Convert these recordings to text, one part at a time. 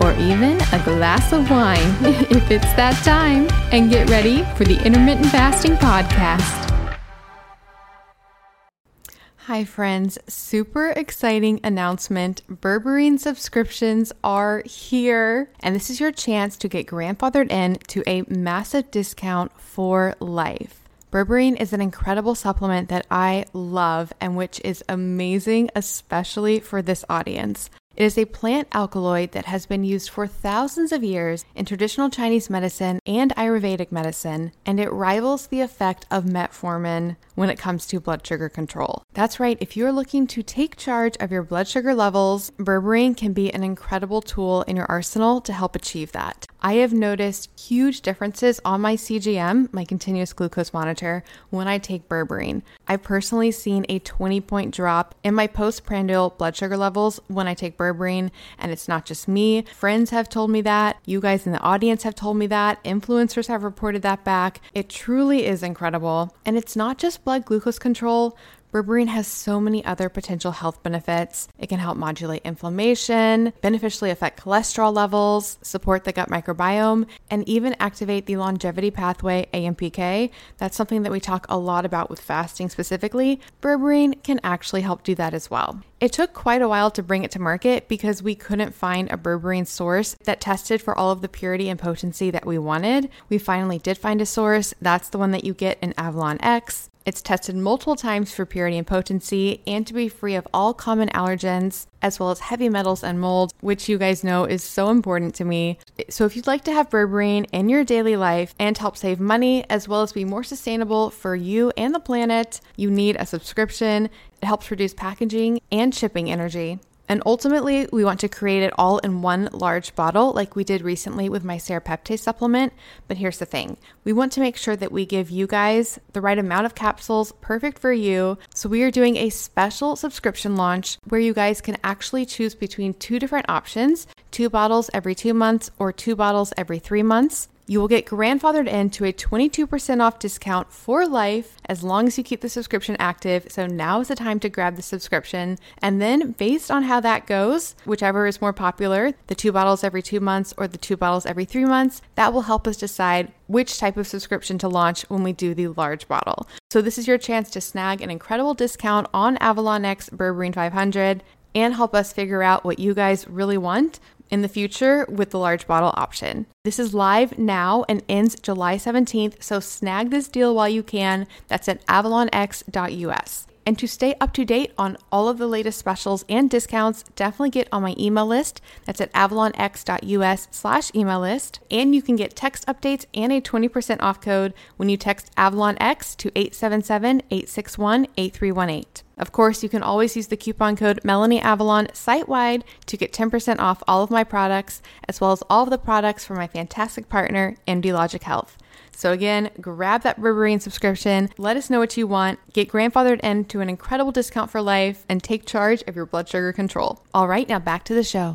or even a glass of wine if it's that time, and get ready for the Intermittent Fasting Podcast. Hi, friends. Super exciting announcement. Berberine subscriptions are here, and this is your chance to get grandfathered in to a massive discount for life. Berberine is an incredible supplement that I love and which is amazing, especially for this audience. It is a plant alkaloid that has been used for thousands of years in traditional Chinese medicine and Ayurvedic medicine, and it rivals the effect of metformin when it comes to blood sugar control. That's right, if you're looking to take charge of your blood sugar levels, berberine can be an incredible tool in your arsenal to help achieve that. I have noticed huge differences on my CGM, my continuous glucose monitor, when I take berberine. I've personally seen a 20 point drop in my postprandial blood sugar levels when I take berberine, and it's not just me. Friends have told me that. You guys in the audience have told me that. Influencers have reported that back. It truly is incredible. And it's not just blood glucose control. Berberine has so many other potential health benefits. It can help modulate inflammation, beneficially affect cholesterol levels, support the gut microbiome, and even activate the longevity pathway AMPK. That's something that we talk a lot about with fasting specifically. Berberine can actually help do that as well. It took quite a while to bring it to market because we couldn't find a berberine source that tested for all of the purity and potency that we wanted. We finally did find a source. That's the one that you get in Avalon X. It's tested multiple times for purity and potency and to be free of all common allergens, as well as heavy metals and mold, which you guys know is so important to me. So, if you'd like to have berberine in your daily life and help save money, as well as be more sustainable for you and the planet, you need a subscription. It helps reduce packaging and shipping energy. And ultimately, we want to create it all in one large bottle, like we did recently with my serrapeptase supplement. But here's the thing we want to make sure that we give you guys the right amount of capsules perfect for you. So, we are doing a special subscription launch where you guys can actually choose between two different options two bottles every two months or two bottles every three months. You will get grandfathered into a 22% off discount for life as long as you keep the subscription active. So now is the time to grab the subscription. And then, based on how that goes, whichever is more popular, the two bottles every two months or the two bottles every three months, that will help us decide which type of subscription to launch when we do the large bottle. So, this is your chance to snag an incredible discount on Avalon X Berberine 500 and help us figure out what you guys really want in the future with the large bottle option. This is live now and ends July 17th, so snag this deal while you can. That's at avalonx.us. And to stay up to date on all of the latest specials and discounts, definitely get on my email list. That's at avalonx.us slash email list. And you can get text updates and a 20% off code when you text AvalonX to 877-861-8318. Of course, you can always use the coupon code Melanie Avalon site wide to get 10% off all of my products, as well as all of the products from my fantastic partner, MD Logic Health. So again, grab that Berberine subscription. Let us know what you want. Get grandfathered in to an incredible discount for life and take charge of your blood sugar control. All right, now back to the show.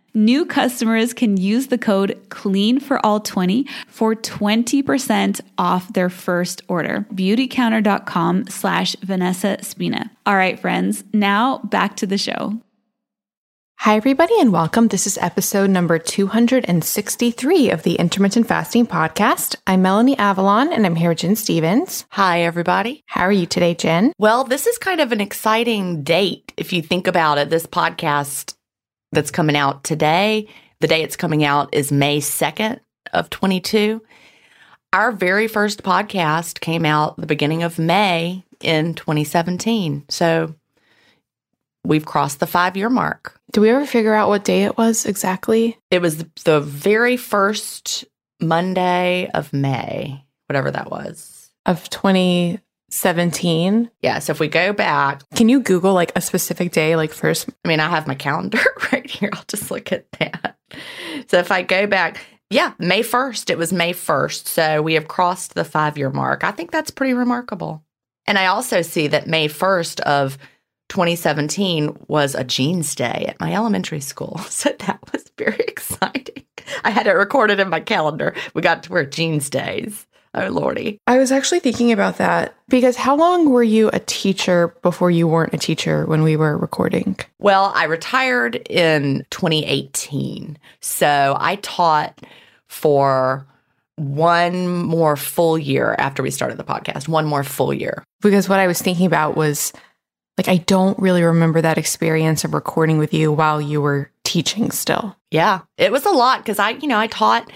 New customers can use the code CLEAN for all 20 for 20% off their first order. Beautycounter.com slash Vanessa Spina. All right, friends, now back to the show. Hi, everybody, and welcome. This is episode number 263 of the Intermittent Fasting Podcast. I'm Melanie Avalon, and I'm here with Gin Stephens. Hi, everybody. How are you today, Gin? Well, this is kind of an exciting date if you think about it. This podcast that's coming out today, the day it's coming out is May 2nd of 22. Our very first podcast came out the beginning of May in 2017. So we've crossed the five year mark. Do we ever figure out what day it was exactly? It was the very first Monday of May, whatever that was. Of 2017? Yeah. So if we go back, Can you Google like a specific day, like first? I mean, I have my calendar right here. I'll just look at that. So if I go back, yeah, May 1st, it was May 1st. So we have crossed the five year mark. I think that's pretty remarkable. And I also see that May 1st of 2017 was a jeans day at my elementary school. So that was very exciting. I had it recorded in my calendar. We got to wear jeans days. Oh, Lordy. I was actually thinking about that because how long were you a teacher before you weren't a teacher when we were recording? Well, I retired in 2018. So I taught for one more full year after we started the podcast, one more full year. Because what I was thinking about was like, I don't really remember that experience of recording with you while you were teaching still. Yeah, it was a lot because I, you know, I taught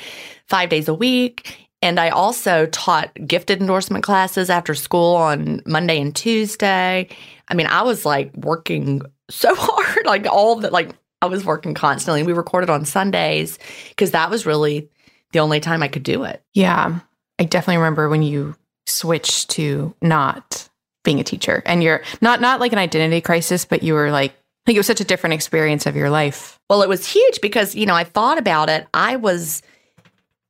five days a week. And I also taught gifted endorsement classes after school on Monday and Tuesday. I mean, I was like working so hard, like all that, like I was working constantly. We recorded on Sundays because that was really the only time I could do it. Yeah. I definitely remember when you switched to not being a teacher and you're not not like an identity crisis, but you were like think it was such a different experience of your life. Well, it was huge because, you know, I thought about it. I was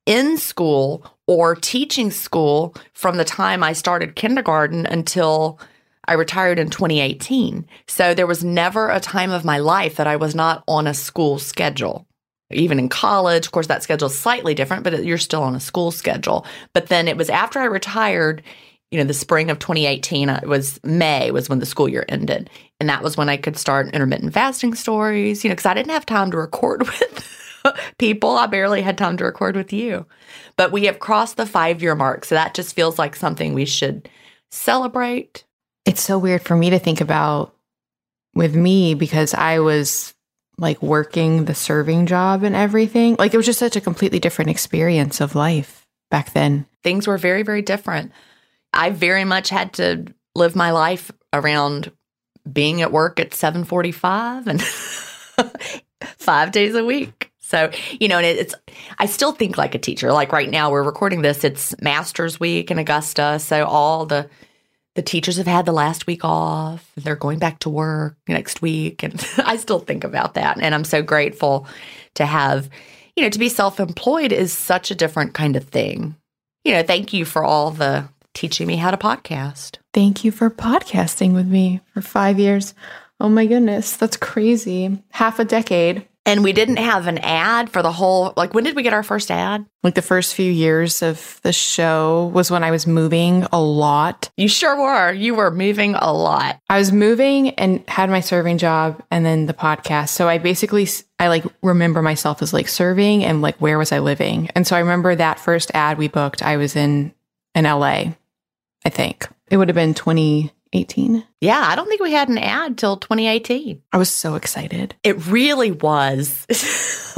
in school or teaching school from the time I started kindergarten until I retired in 2018. So there was never a time of my life that I was not on a school schedule. even in college. Of course, that schedule is slightly different, but you're still on a school schedule. But then it was after I retired, you know, the spring of 2018, uh, it was May was when the school year ended. And that was when I could start intermittent fasting stories, you know, because I didn't have time to record with people. I barely had time to record with you. But we have crossed the five year mark. So that just feels like something we should celebrate. It's so weird for me to think about with me because I was like working the serving job and everything. Like it was just such a completely different experience of life back then. Things were very, very different. I very much had to live my life around being at work at 7:45 and 5 days a week. So, you know, and it's I still think like a teacher. Like right now we're recording this, it's Masters Week in Augusta, so all the the teachers have had the last week off. They're going back to work next week. And I still think about that. And I'm so grateful to have, you know, to be self employed is such a different kind of thing. You know, thank you for all the teaching me how to podcast. Thank you for podcasting with me for five years. Oh my goodness, that's crazy. Half a decade. And we didn't have an ad for the whole, like, when did we get our first ad? Like the first few years of the show was when I was moving a lot. You sure were. You were moving a lot. I was moving and had my serving job and then the podcast. So I basically, I like remember myself as like serving and like where was I living. And so I remember that first ad we booked, I was in, in LA, I think. It would have been 20, 18. Yeah, I don't think we had an ad till 2018. I was so excited. It really was.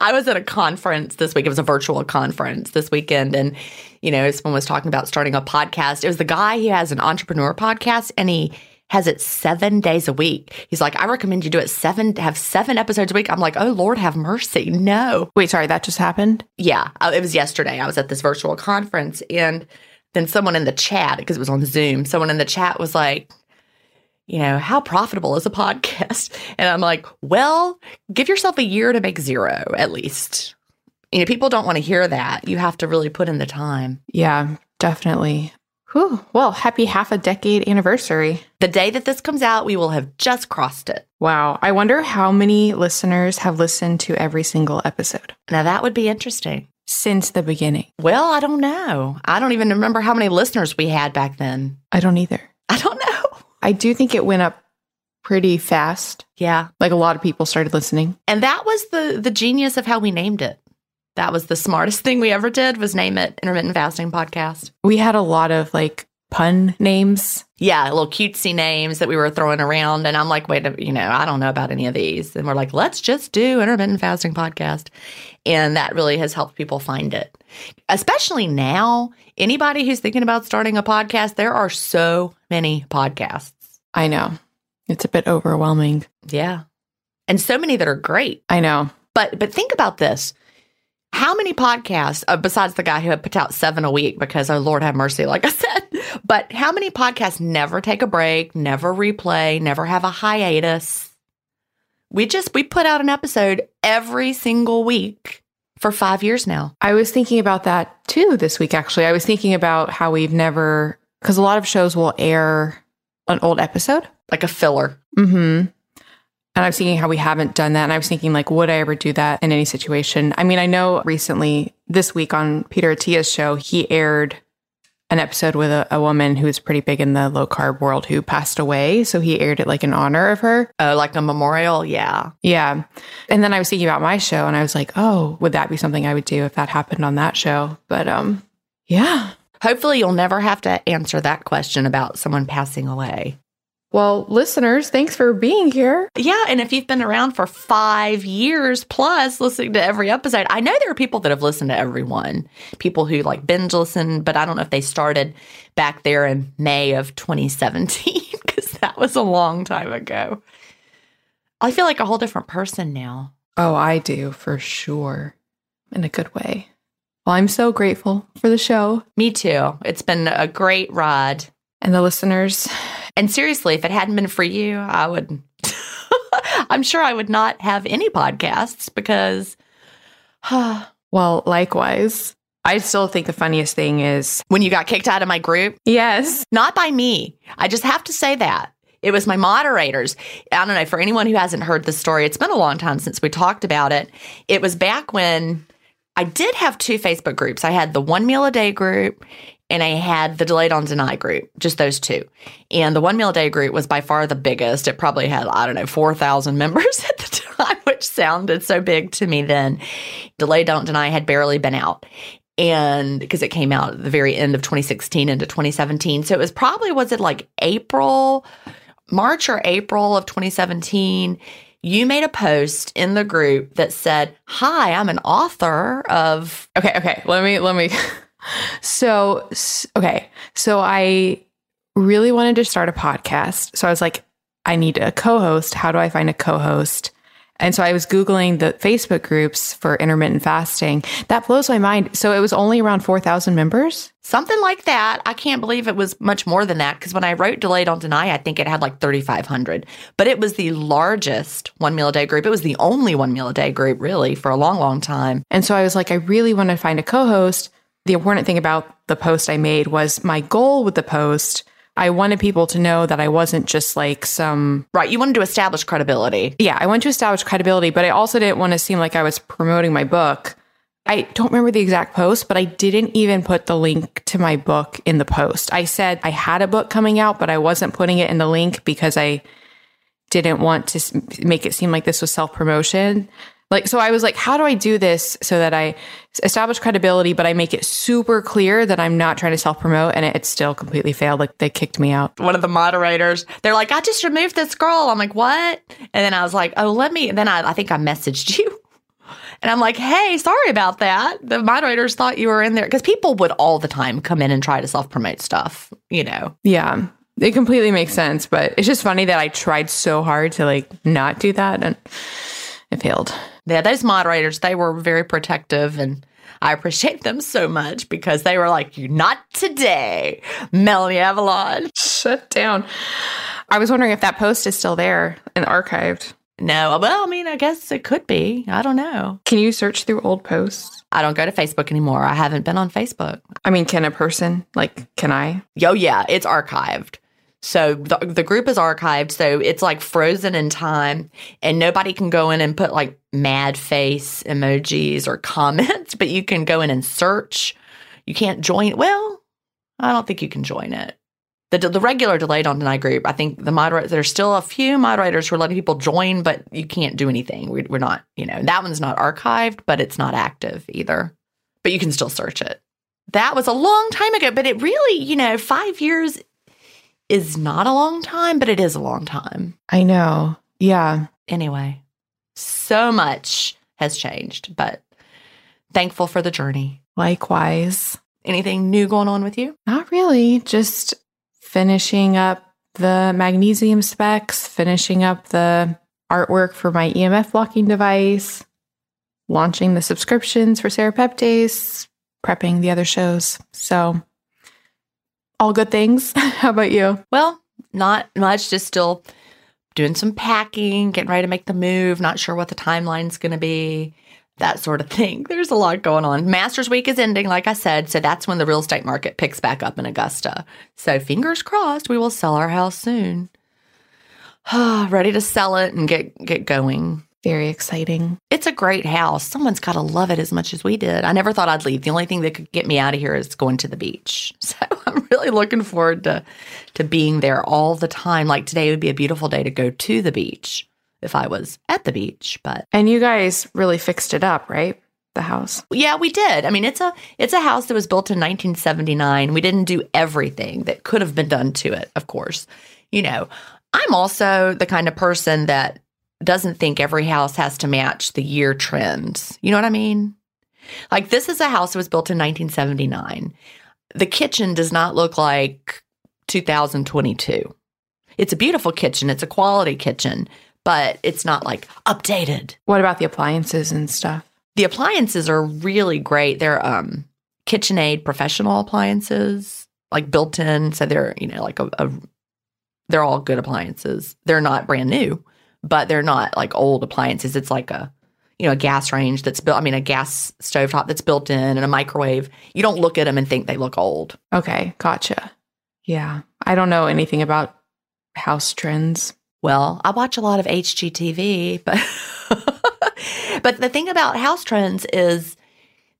I was at a conference this week. It was a virtual conference this weekend. And, you know, someone was talking about starting a podcast. It was the guy who has an entrepreneur podcast and he has it seven days a week. He's like, I recommend you do it seven, have seven episodes a week. I'm like, oh, Lord, have mercy. No. Wait, sorry, that just happened? Yeah, uh, it was yesterday. I was at this virtual conference and then someone in the chat, because it was on Zoom, someone in the chat was like, you know, how profitable is a podcast? And I'm like, well, give yourself a year to make zero at least. You know, people don't want to hear that. You have to really put in the time. Yeah, definitely. Whew. Well, happy half a decade anniversary. The day that this comes out, we will have just crossed it. Wow. I wonder how many listeners have listened to every single episode. Now, that would be interesting since the beginning? Well, I don't know. I don't even remember how many listeners we had back then. I don't either. I don't know. I do think it went up pretty fast. Yeah. Like a lot of people started listening. And that was the the genius of how we named it. That was the smartest thing we ever did was name it Intermittent Fasting Podcast. We had a lot of like pun names. Yeah, little cutesy names that we were throwing around. And I'm like, wait, you know, I don't know about any of these. And we're like, let's just do intermittent fasting podcast. And that really has helped people find it. Especially now, anybody who's thinking about starting a podcast, there are so many podcasts. I know. It's a bit overwhelming. Yeah. And so many that are great. I know. But but think about this. How many podcasts, uh, besides the guy who had put out seven a week because, oh, Lord have mercy, like I said, but how many podcasts never take a break, never replay, never have a hiatus? We just, we put out an episode every single week for five years now. I was thinking about that too this week, actually. I was thinking about how we've never, because a lot of shows will air an old episode, like a filler. Hmm. And I was thinking how we haven't done that. And I was thinking, like, would I ever do that in any situation? I mean, I know recently, this week on Peter Attia's show, he aired an episode with a, a woman was pretty big in the low carb world who passed away. So he aired it like in honor of her. Oh, like a memorial? Yeah. Yeah. And then I was thinking about my show and I was like, oh, would that be something I would do if that happened on that show? But um, yeah. Hopefully, you'll never have to answer that question about someone passing away. Well, listeners, thanks for being here. Yeah. And if you've been around for five years plus listening to every episode, I know there are people that have listened to every one, people who like binge listen, but I don't know if they started back there in May of 2017 because that was a long time ago. I feel like a whole different person now. Oh, I do for sure. In a good way. Well, I'm so grateful for the show. Me too. It's been a great ride. And the listeners, and seriously, if it hadn't been for you, I would, I'm sure I would not have any podcasts because, well, likewise. I still think the funniest thing is when you got kicked out of my group. Yes. Not by me. I just have to say that. It was my moderators. I don't know, for anyone who hasn't heard the story, it's been a long time since we talked about it. It was back when I did have two Facebook groups. I had the one meal a day group and I had the Delay Don't Deny group, just those two. And the one meal a day group was by far the biggest. It probably had, I don't know, 4,000 members at the time, which sounded so big to me then. Delay Don't Deny had barely been out. And because it came out at the very end of 2016 into 2017. So it was probably, was it like April, March or April of 2017? You made a post in the group that said, Hi, I'm an author of. Okay, okay. Let me, let me. So, okay. So I really wanted to start a podcast. So I was like, I need a co host. How do I find a co host? And so I was Googling the Facebook groups for intermittent fasting. That blows my mind. So it was only around 4,000 members? Something like that. I can't believe it was much more than that because when I wrote Delay Don't Deny, I think it had like 3,500. But it was the largest one meal a day group. It was the only one meal a day group, really, for a long, long time. And so I was like, I really want to find a co host the important thing about the post I made was my goal with the post. I wanted people to know that I wasn't just like some. Right. You wanted to establish credibility. Yeah. I wanted to establish credibility, but I also didn't want to seem like I was promoting my book. I don't remember the exact post, but I didn't even put the link to my book in the post. I said I had a book coming out, but I wasn't putting it in the link because I didn't want to make it seem like this was self promotion. Like, so I was like, how do I do this so that I establish credibility, but I make it super clear that I'm not trying to self promote and it, it, still completely failed. Like, they kicked me out. One of the moderators, they're like, I just removed this girl. I'm like, what? And then I was like, oh, let me. And then I, I think I messaged you. And I'm like, hey, sorry about that. The moderators thought you were in there because people would all the time come in and try to self promote stuff, you know? Yeah. It completely makes sense. But it's just funny that I tried so hard to like not do that and it failed yeah, those moderators, they were very protective and I appreciate them so much because they were like, "You not today, Melanie Avalon. Shut down. I was wondering if that post is still there and archived. No, well, I mean, I guess it could be. I don't know. Can you search through old posts? I don't go to Facebook anymore. I haven't been on Facebook. I mean, can a person, like, can I? Oh, yeah, it's archived. So the, the group is archived. So it's like frozen in time and nobody can go in and put like mad face emojis or comments, but you can go in and search. You can't join. Well, I don't think you can join it. The, the regular Delay Don't Deny group, I think the moderators, there's still a few moderators who are letting people join, but you can't do anything. We, we're not, you know, that one's not archived, but it's not active either. But you can still search it. That was a long time ago, but it really, you know, five years is not a long time, but it is a long time. I know. Yeah. Anyway, so much has changed, but thankful for the journey. Likewise. Anything new going on with you? Not really. Just finishing up the magnesium specs, finishing up the artwork for my EMF blocking device, launching the subscriptions for Sarah Serrapeptase, prepping the other shows. So all good things. How about you? Well, not much, just still doing some packing, getting ready to make the move, not sure what the timeline's going to be, that sort of thing. There's a lot going on. Masters Week is ending, like I said, so that's when the real estate market picks back up in Augusta. So fingers crossed we will sell our house soon. ready to sell it and get get going. Very exciting. It's a great house. Someone's got to love it as much as we did. I never thought I'd leave. The only thing that could get me out of here is going to the beach. So I'm really looking forward to to being there all the time. Like today would be a beautiful day to go to the beach if I was at the beach, but And you guys really fixed it up, right? The house. Yeah, we did. I mean, it's a it's a house that was built in 1979. We didn't do everything that could have been done to it, of course. You know, I'm also the kind of person that doesn't think every house has to match the year trends. You know what I mean? Like this is a house that was built in 1979. The kitchen does not look like 2022. It's a beautiful kitchen, it's a quality kitchen, but it's not like updated. What about the appliances and stuff? The appliances are really great. They're um KitchenAid professional appliances, like built in, so they're, you know, like a, a they're all good appliances. They're not brand new but they're not like old appliances. It's like a you know a gas range that's built. I mean, a gas stovetop that's built in and a microwave. You don't look at them and think they look old. Okay, gotcha. Yeah, I don't know anything about house trends? Well, I watch a lot of HGTV, but but the thing about house trends is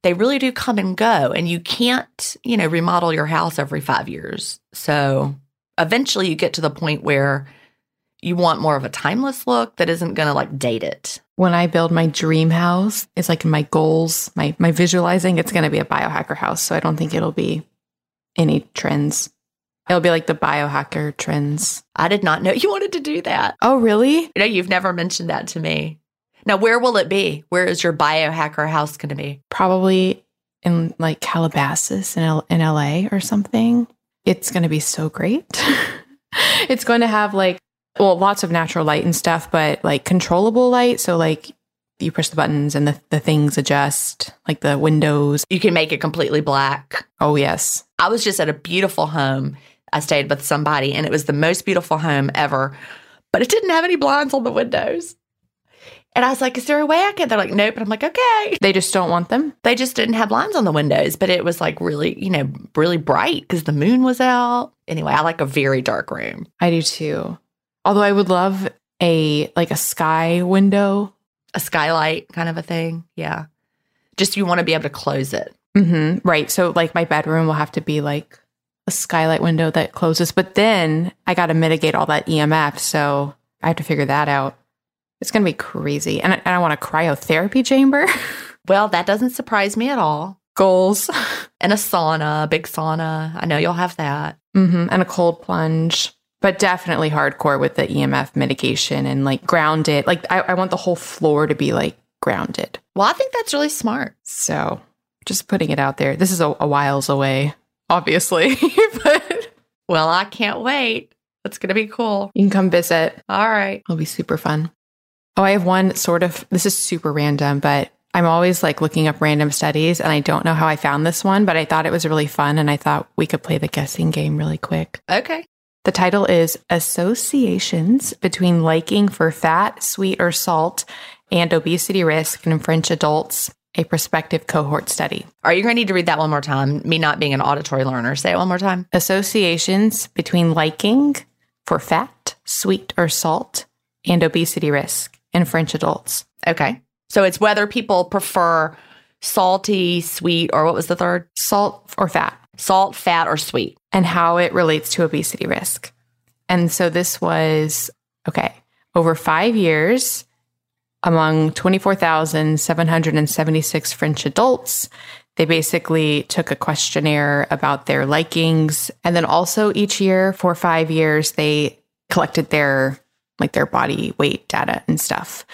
they really do come and go and you can't, you know, remodel your house every 5 years. So, eventually you get to the point where you want more of a timeless look that isn't going to like date it. When I build my dream house, it's like my goals, my my visualizing, it's going to be a biohacker house, so I don't think it'll be any trends. It'll be like the biohacker trends. I did not know you wanted to do that. Oh, really? You know, you've never mentioned that to me. Now, where will it be? Where is your biohacker house going to be? Probably in like Calabasas in, L- in LA or something. It's going to be so great. it's going to have like, well, lots of natural light and stuff, but like controllable light. So, like, you push the buttons and the, the things adjust, like the windows. You can make it completely black. Oh, yes. I was just at a beautiful home. I stayed with somebody, and it was the most beautiful home ever, but it didn't have any blinds on the windows. And I was like, is there a way I can? They're like, nope. And I'm like, okay. They just don't want them. They just didn't have blinds on the windows, but it was like really, you know, really bright because the moon was out. Anyway, I like a very dark room. I do too. Although I would love a like a sky window. A skylight kind of a thing. Yeah. Just you want to be able to close it. Mm-hmm. Right. So like my bedroom will have to be like a skylight window that closes. But then I got to mitigate all that EMF. So I have to figure that out. It's going to be crazy. And I, and I want a cryotherapy chamber. Well, that doesn't surprise me at all. Goals. And a sauna, a big sauna. I know you'll have that. hmm And a cold plunge. But definitely hardcore with the EMF mitigation and like grounded. Like I, I want the whole floor to be like grounded. Well, I think that's really smart. So just putting it out there. This is a, a whiles away, obviously. but Well, I can't wait. That's going to be cool. you can come visit. All right. It'll be super fun. Oh, I have one sort of, this is super random, but I'm always like looking up random studies and I don't know how I found this one, but I thought it was really fun and I thought we could play the guessing game really quick. Okay. The title is Associations Between Liking for Fat, Sweet, or Salt and Obesity Risk in French Adults, a prospective cohort study. Are you going to need to read that one more time? Me not being an auditory learner. Say it one more time. Associations between liking for fat, sweet, or salt and obesity risk in French adults. Okay. So it's whether people prefer salty, sweet, or what was the third? Salt or fat. Salt, fat, or sweet. And how it relates to obesity risk. And so this was okay, over five years among 24,776 French adults. They basically took a questionnaire about their likings. And then also each year for five years, they collected their like their body weight data and stuff.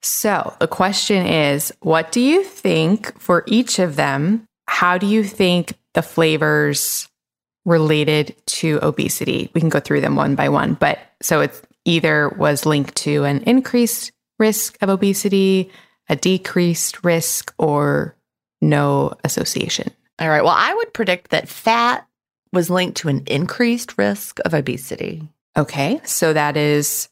So the question is, what do you think for each of them? How do you think the flavors related to obesity. We can go through them one by one, but so it's either was linked to an increased risk of obesity, a decreased risk, or no association. All right. Well, I would predict that fat was linked to an increased risk of obesity. Okay, so that is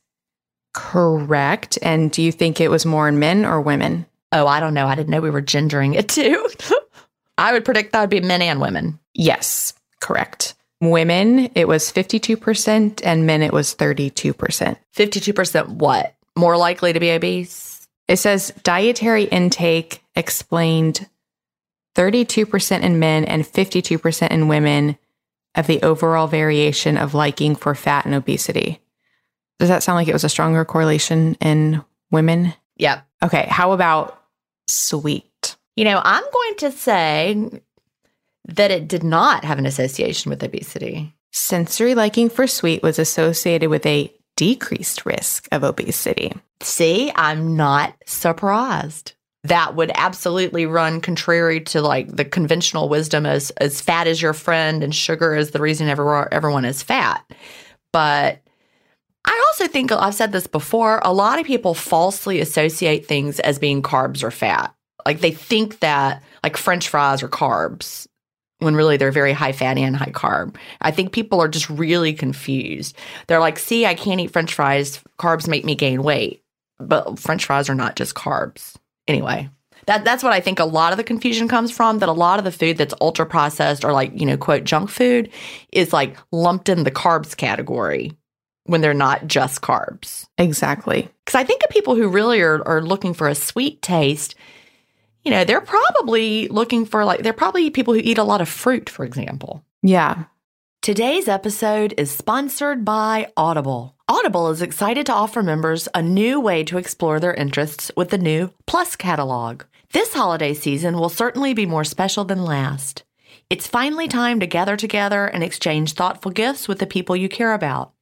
correct. And do you think it was more in men or women? Oh, I don't know. I didn't know we were gendering it too. I would predict that would be men and women. Yes, correct. Women, it was 52%, and men, it was 32%. 52% what? More likely to be obese? It says dietary intake explained 32% in men and 52% in women of the overall variation of liking for fat and obesity. Does that sound like it was a stronger correlation in women? Yep. Okay, how about sweet? You know, I'm going to say that it did not have an association with obesity. Sensory liking for sweet was associated with a decreased risk of obesity. See, I'm not surprised. That would absolutely run contrary to like the conventional wisdom as as fat is your friend and sugar is the reason everyone everyone is fat. But I also think I've said this before, a lot of people falsely associate things as being carbs or fat. Like they think that like french fries are carbs when really they're very high fatty and high carb. I think people are just really confused. They're like, "See, I can't eat french fries. Carbs make me gain weight." But french fries are not just carbs. Anyway, that that's what I think a lot of the confusion comes from that a lot of the food that's ultra processed or like, you know, quote junk food is like lumped in the carbs category when they're not just carbs. Exactly. Because I think of people who really are, are looking for a sweet taste, you know, they're probably looking for like, they're probably people who eat a lot of fruit, for example. Yeah. Today's episode is sponsored by Audible. Audible is excited to offer members a new way to explore their interests with the new Plus catalog. This holiday season will certainly be more special than last. It's finally time to gather together and exchange thoughtful gifts with the people you care about.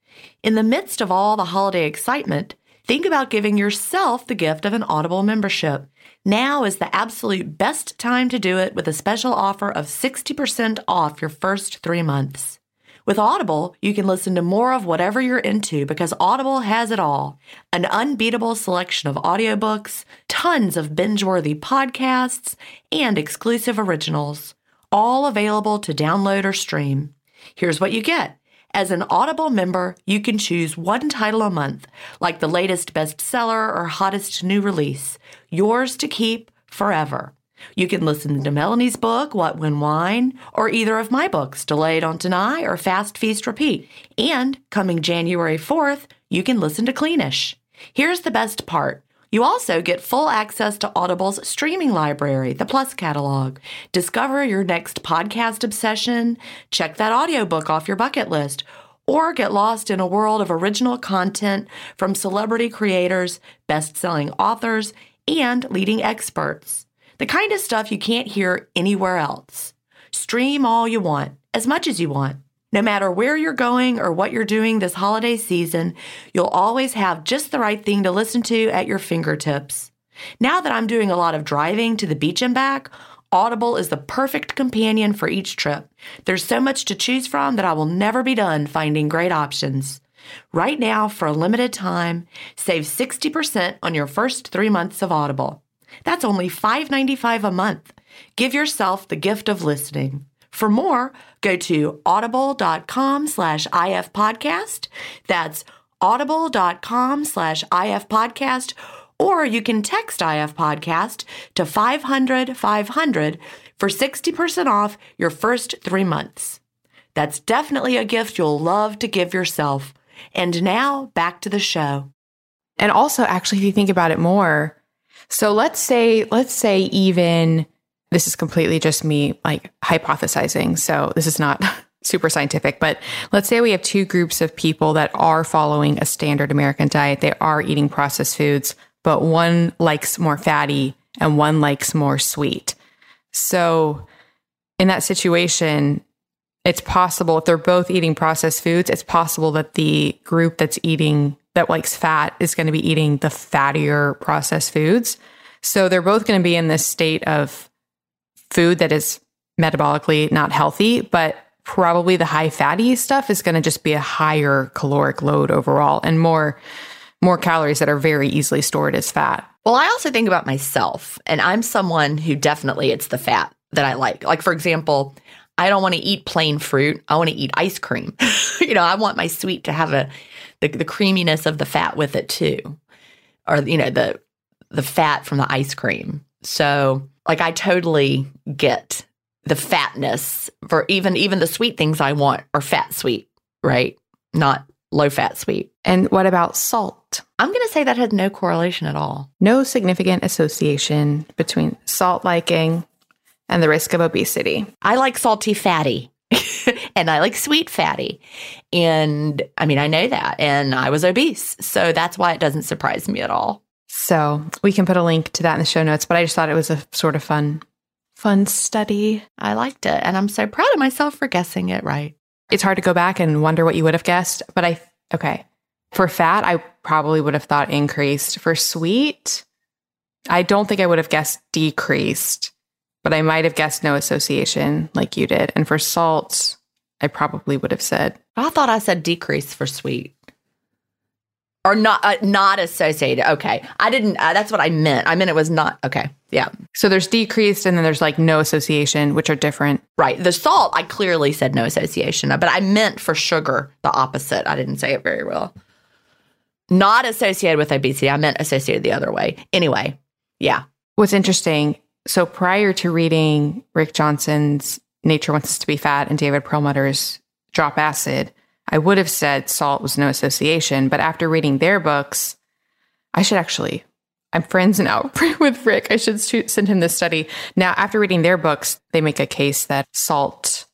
In the midst of all the holiday excitement, think about giving yourself the gift of an Audible membership. Now is the absolute best time to do it with a special offer of 60% off your first three months. With Audible, you can listen to more of whatever you're into because Audible has it all an unbeatable selection of audiobooks, tons of binge worthy podcasts, and exclusive originals, all available to download or stream. Here's what you get. As an Audible member, you can choose one title a month, like the latest bestseller or hottest new release, yours to keep forever. You can listen to Melanie's book, What When Wine, or either of my books, Delay Don't Deny or Fast Feast Repeat. And coming January 4th, you can listen to Cleanish. Here's the best part. You also get full access to Audible's streaming library, the Plus catalog. Discover your next podcast obsession, check that audiobook off your bucket list, or get lost in a world of original content from celebrity creators, best-selling authors, and leading experts. The kind of stuff you can't hear anywhere else. Stream all you want, as much as you want. No matter where you're going or what you're doing this holiday season, you'll always have just the right thing to listen to at your fingertips. Now that I'm doing a lot of driving to the beach and back, Audible is the perfect companion for each trip. There's so much to choose from that I will never be done finding great options. Right now, for a limited time, save 60% on your first three months of Audible. That's only $5.95 a month. Give yourself the gift of listening. For more, go to audible.com slash ifpodcast. That's audible.com slash ifpodcast. Or you can text IF Podcast to 500 500 for 60% off your first three months. That's definitely a gift you'll love to give yourself. And now back to the show. And also, actually, if you think about it more, so let's say, let's say even this is completely just me like hypothesizing. So this is not super scientific, but let's say we have two groups of people that are following a standard American diet. They are eating processed foods, but one likes more fatty and one likes more sweet. So in that situation, it's possible if they're both eating processed foods, it's possible that the group that's eating that likes fat is going to be eating the fattier processed foods. So they're both going to be in this state of food that is metabolically not healthy, but probably the high fatty stuff is going to just be a higher caloric load overall and more more calories that are very easily stored as fat. Well, I also think about myself, and I'm someone who definitely it's the fat that I like. Like for example, I don't want to eat plain fruit. I want to eat ice cream. you know, I want my sweet to have a the, the creaminess of the fat with it too, or you know the the fat from the ice cream. So like I totally get the fatness for even even the sweet things I want are fat sweet, right? Not low fat sweet. And what about salt? I'm going to say that has no correlation at all. No significant association between salt liking and the risk of obesity. I like salty fatty. and I like sweet fatty. And I mean, I know that. And I was obese. So that's why it doesn't surprise me at all. So we can put a link to that in the show notes, but I just thought it was a sort of fun, fun study. I liked it. And I'm so proud of myself for guessing it right. It's hard to go back and wonder what you would have guessed, but I, okay. For fat, I probably would have thought increased. For sweet, I don't think I would have guessed decreased but I might have guessed no association like you did. And for salt, I probably would have said. I thought I said decrease for sweet. Or not uh, not associated. Okay. I didn't uh, that's what I meant. I meant it was not okay. Yeah. So there's decreased and then there's like no association, which are different. Right. The salt I clearly said no association, but I meant for sugar the opposite. I didn't say it very well. Not associated with obesity. I meant associated the other way. Anyway, yeah. What's interesting so prior to reading Rick Johnson's Nature Wants Us to Be Fat and David Perlmutter's Drop Acid, I would have said salt was no association, but after reading their books, I should actually. I'm friends now with Rick. I should shoot, send him this study. Now, after reading their books, they make a case that salt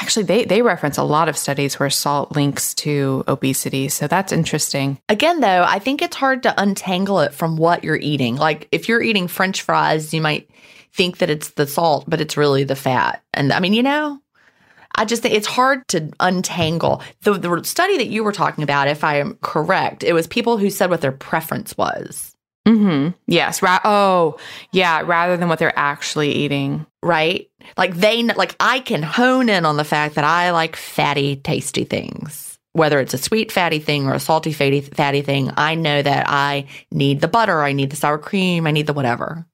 Actually, they, they reference a lot of studies where salt links to obesity. So that's interesting. Again, though, I think it's hard to untangle it from what you're eating. Like if you're eating french fries, you might think that it's the salt, but it's really the fat. And I mean, you know, I just think it's hard to untangle. The, the study that you were talking about, if I am correct, it was people who said what their preference was. Mm-hmm. Yes. Ra- oh, yeah. Rather than what they're actually eating. Right. Like they, like I can hone in on the fact that I like fatty, tasty things. Whether it's a sweet fatty thing or a salty fatty, fatty thing, I know that I need the butter, I need the sour cream, I need the whatever.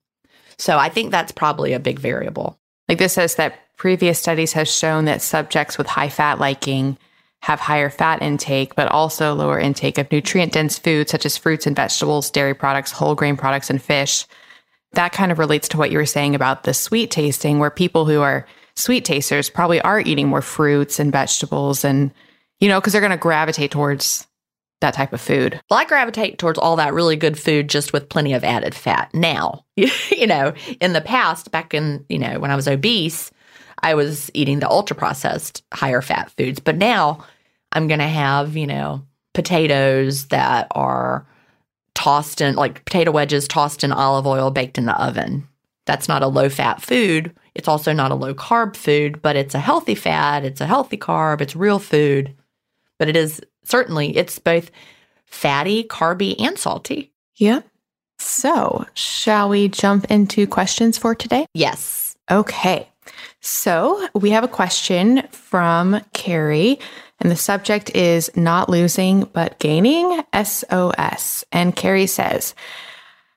So I think that's probably a big variable. Like this says that previous studies have shown that subjects with high fat liking have higher fat intake, but also lower intake of nutrient dense foods such as fruits and vegetables, dairy products, whole grain products, and fish. That kind of relates to what you were saying about the sweet tasting, where people who are sweet tasters probably are eating more fruits and vegetables and, you know, because they're going to gravitate towards that type of food. Well, I gravitate towards all that really good food just with plenty of added fat. Now, you know, in the past, back in, you know, when I was obese, I was eating the ultra processed higher fat foods. But now I'm going to have, you know, potatoes that are tossed in, like potato wedges tossed in olive oil, baked in the oven. That's not a low fat food. It's also not a low carb food, but it's a healthy fat. It's a healthy carb. It's real food. But it is certainly, it's both fatty, carby, and salty. Yep. So, shall we jump into questions for today? Yes. Okay. So, we have a question from Carrie, and the subject is not losing but gaining SOS. And Carrie says,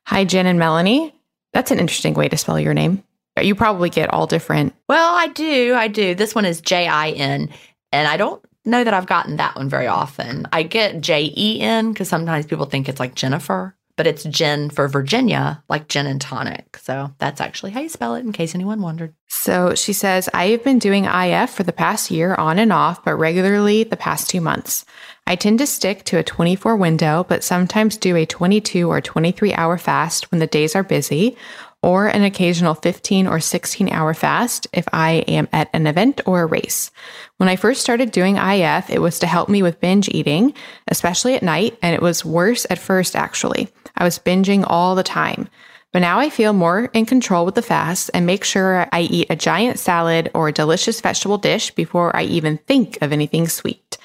Hi, Jen and Melanie. That's an interesting way to spell your name. You probably get all different. Well, I do. I do. This one is J I N, and I don't know that I've gotten that one very often. I get J E N because sometimes people think it's like Jennifer but it's Gin for Virginia, like gin and tonic. So that's actually how you spell it, in case anyone wondered. So she says, I have been doing IF for the past year on and off, but regularly the past two months. I tend to stick to a 24 window, but sometimes do a 22 or 23 hour fast when the days are busy, or an occasional 15 or 16 hour fast if I am at an event or a race. When I first started doing IF, it was to help me with binge eating, especially at night, and it was worse at first, actually. I was binging all the time. But now I feel more in control with the fast and make sure I eat a giant salad or a delicious vegetable dish before I even think of anything sweet.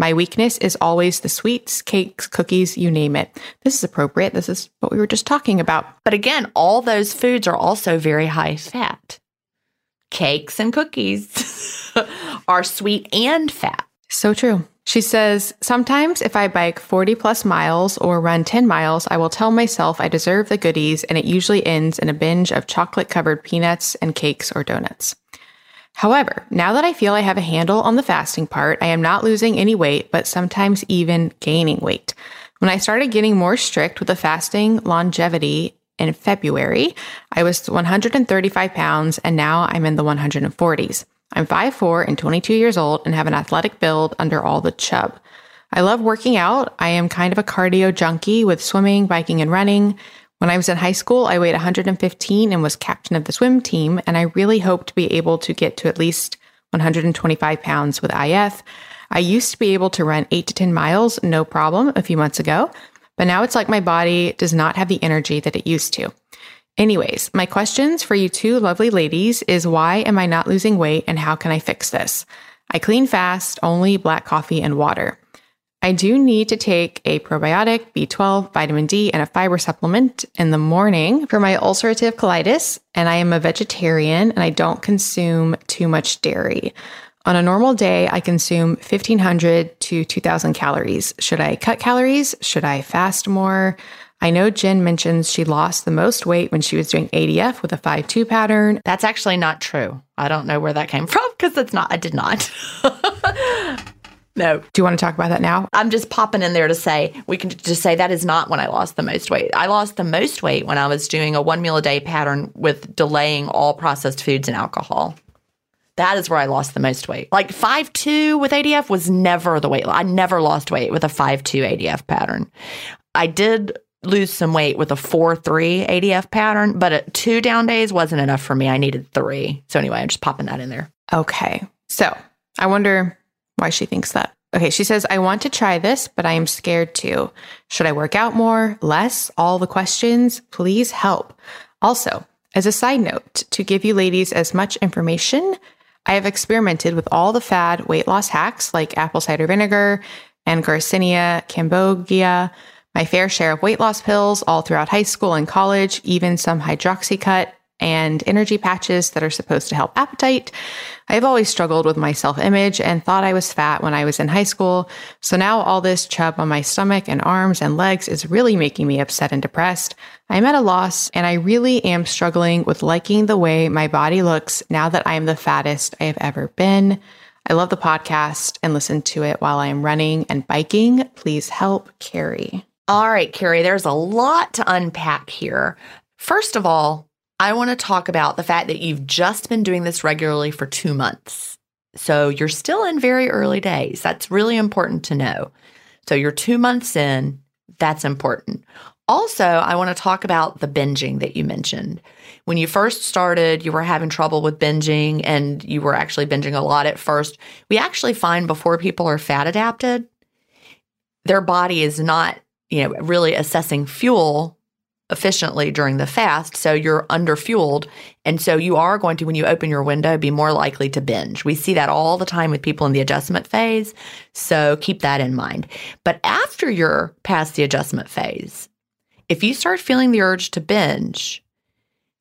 My weakness is always the sweets, cakes, cookies, you name it. This is appropriate. This is what we were just talking about. But again, all those foods are also very high fat. Cakes and cookies are sweet and fat. So true. She says, Sometimes if I bike 40 plus miles or run 10 miles, I will tell myself I deserve the goodies, and it usually ends in a binge of chocolate covered peanuts and cakes or donuts. However, now that I feel I have a handle on the fasting part, I am not losing any weight, but sometimes even gaining weight. When I started getting more strict with the fasting longevity in February, I was 135 pounds and now I'm in the 140s. I'm 5'4 and 22 years old and have an athletic build under all the chub. I love working out. I am kind of a cardio junkie with swimming, biking, and running. When I was in high school, I weighed 115 and was captain of the swim team, and I really hope to be able to get to at least 125 pounds with IF. I used to be able to run 8 to 10 miles, no problem, a few months ago, but now it's like my body does not have the energy that it used to. Anyways, my questions for you two lovely ladies is why am I not losing weight and how can I fix this? I clean fast, only black coffee and water. I do need to take a probiotic, B12, vitamin D, and a fiber supplement in the morning for my ulcerative colitis. And I am a vegetarian and I don't consume too much dairy. On a normal day, I consume 1500 to 2000 calories. Should I cut calories? Should I fast more? I know Gin mentions she lost the most weight when she was doing ADF with a 5 2 pattern. That's actually not true. I don't know where that came from because it's not, I did not. no. Do you want to talk about that now? I'm just popping in there to say, we can just say that is not when I lost the most weight. I lost the most weight when I was doing a one meal a day pattern with delaying all processed foods and alcohol. That is where I lost the most weight. Like five two with ADF was never the weight. I never lost weight with a five two ADF pattern. I did lose some weight with a 4 3 ADF pattern, but a two down days wasn't enough for me. I needed three. So, anyway, I'm just popping that in there. Okay. So I wonder why she thinks that. Okay. She says, I want to try this, but I am scared too. Should I work out more, less? All the questions. Please help. Also, as a side note, to give you ladies as much information, I have experimented with all the fad weight loss hacks like apple cider vinegar and Garcinia cambogia, my fair share of weight loss pills all throughout high school and college, even some hydroxycut and energy patches that are supposed to help appetite. I've always struggled with my self image and thought I was fat when I was in high school. So now all this chub on my stomach and arms and legs is really making me upset and depressed. I'm at a loss and I really am struggling with liking the way my body looks now that I am the fattest I have ever been. I love the podcast and listen to it while I am running and biking. Please help Carrie. All right, Carrie, there's a lot to unpack here. First of all, I want to talk about the fact that you've just been doing this regularly for two months. So you're still in very early days. That's really important to know. So you're two months in. That's important. Also, I want to talk about the binging that you mentioned. When you first started, you were having trouble with binging and you were actually binging a lot at first. We actually find before people are fat adapted, their body is not, you know, really assessing fuel efficiently during the fast. So you're under fueled. And so you are going to, when you open your window, be more likely to binge. We see that all the time with people in the adjustment phase. So keep that in mind. But after you're past the adjustment phase, if you start feeling the urge to binge,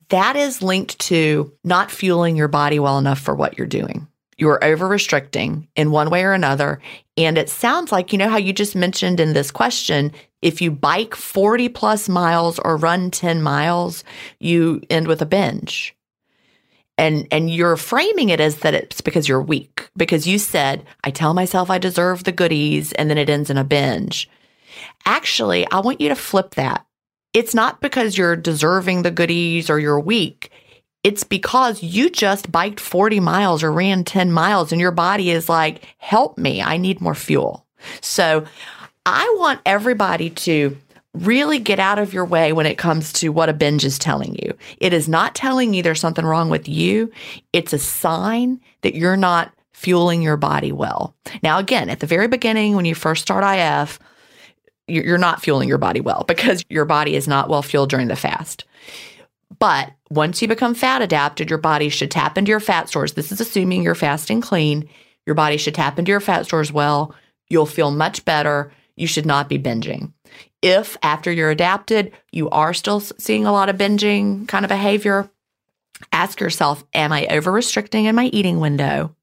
that is linked to not fueling your body well enough for what you're doing. You're over restricting in one way or another. And it sounds like, you know, how you just mentioned in this question if you bike 40 plus miles or run 10 miles, you end with a binge. And, and you're framing it as that it's because you're weak, because you said, I tell myself I deserve the goodies, and then it ends in a binge. Actually, I want you to flip that. It's not because you're deserving the goodies or you're weak. It's because you just biked 40 miles or ran 10 miles and your body is like, help me, I need more fuel. So I want everybody to really get out of your way when it comes to what a binge is telling you. It is not telling you there's something wrong with you. It's a sign that you're not fueling your body well. Now, again, at the very beginning, when you first start IF, you're not fueling your body well because your body is not well fueled during the fast. But once you become fat adapted, your body should tap into your fat stores. This is assuming you're fasting clean. Your body should tap into your fat stores well. You'll feel much better you should not be binging. If after you're adapted, you are still seeing a lot of binging kind of behavior, ask yourself, am I over restricting in my eating window?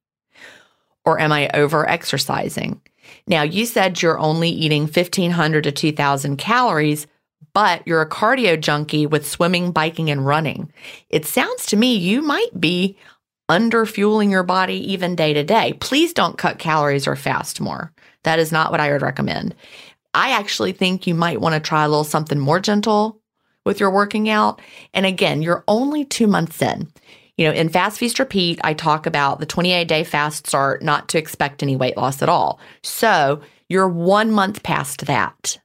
Or am I over exercising? Now, you said you're only eating 1,500 to 2,000 calories, but you're a cardio junkie with swimming, biking, and running. It sounds to me you might be under fueling your body even day to day. Please don't cut calories or fast more. That is not what I would recommend. I actually think you might want to try a little something more gentle with your working out. And again, you're only two months in. You know, in Fast Feast Repeat, I talk about the 28 day fast start, not to expect any weight loss at all. So you're one month past that.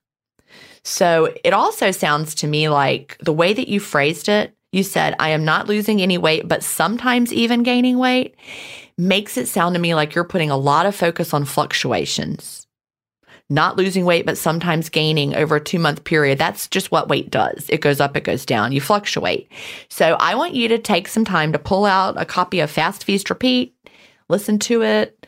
So it also sounds to me like the way that you phrased it, you said, I am not losing any weight, but sometimes even gaining weight makes it sound to me like you're putting a lot of focus on fluctuations. Not losing weight, but sometimes gaining over a two month period. That's just what weight does. It goes up, it goes down. You fluctuate. So I want you to take some time to pull out a copy of Fast Feast Repeat, listen to it,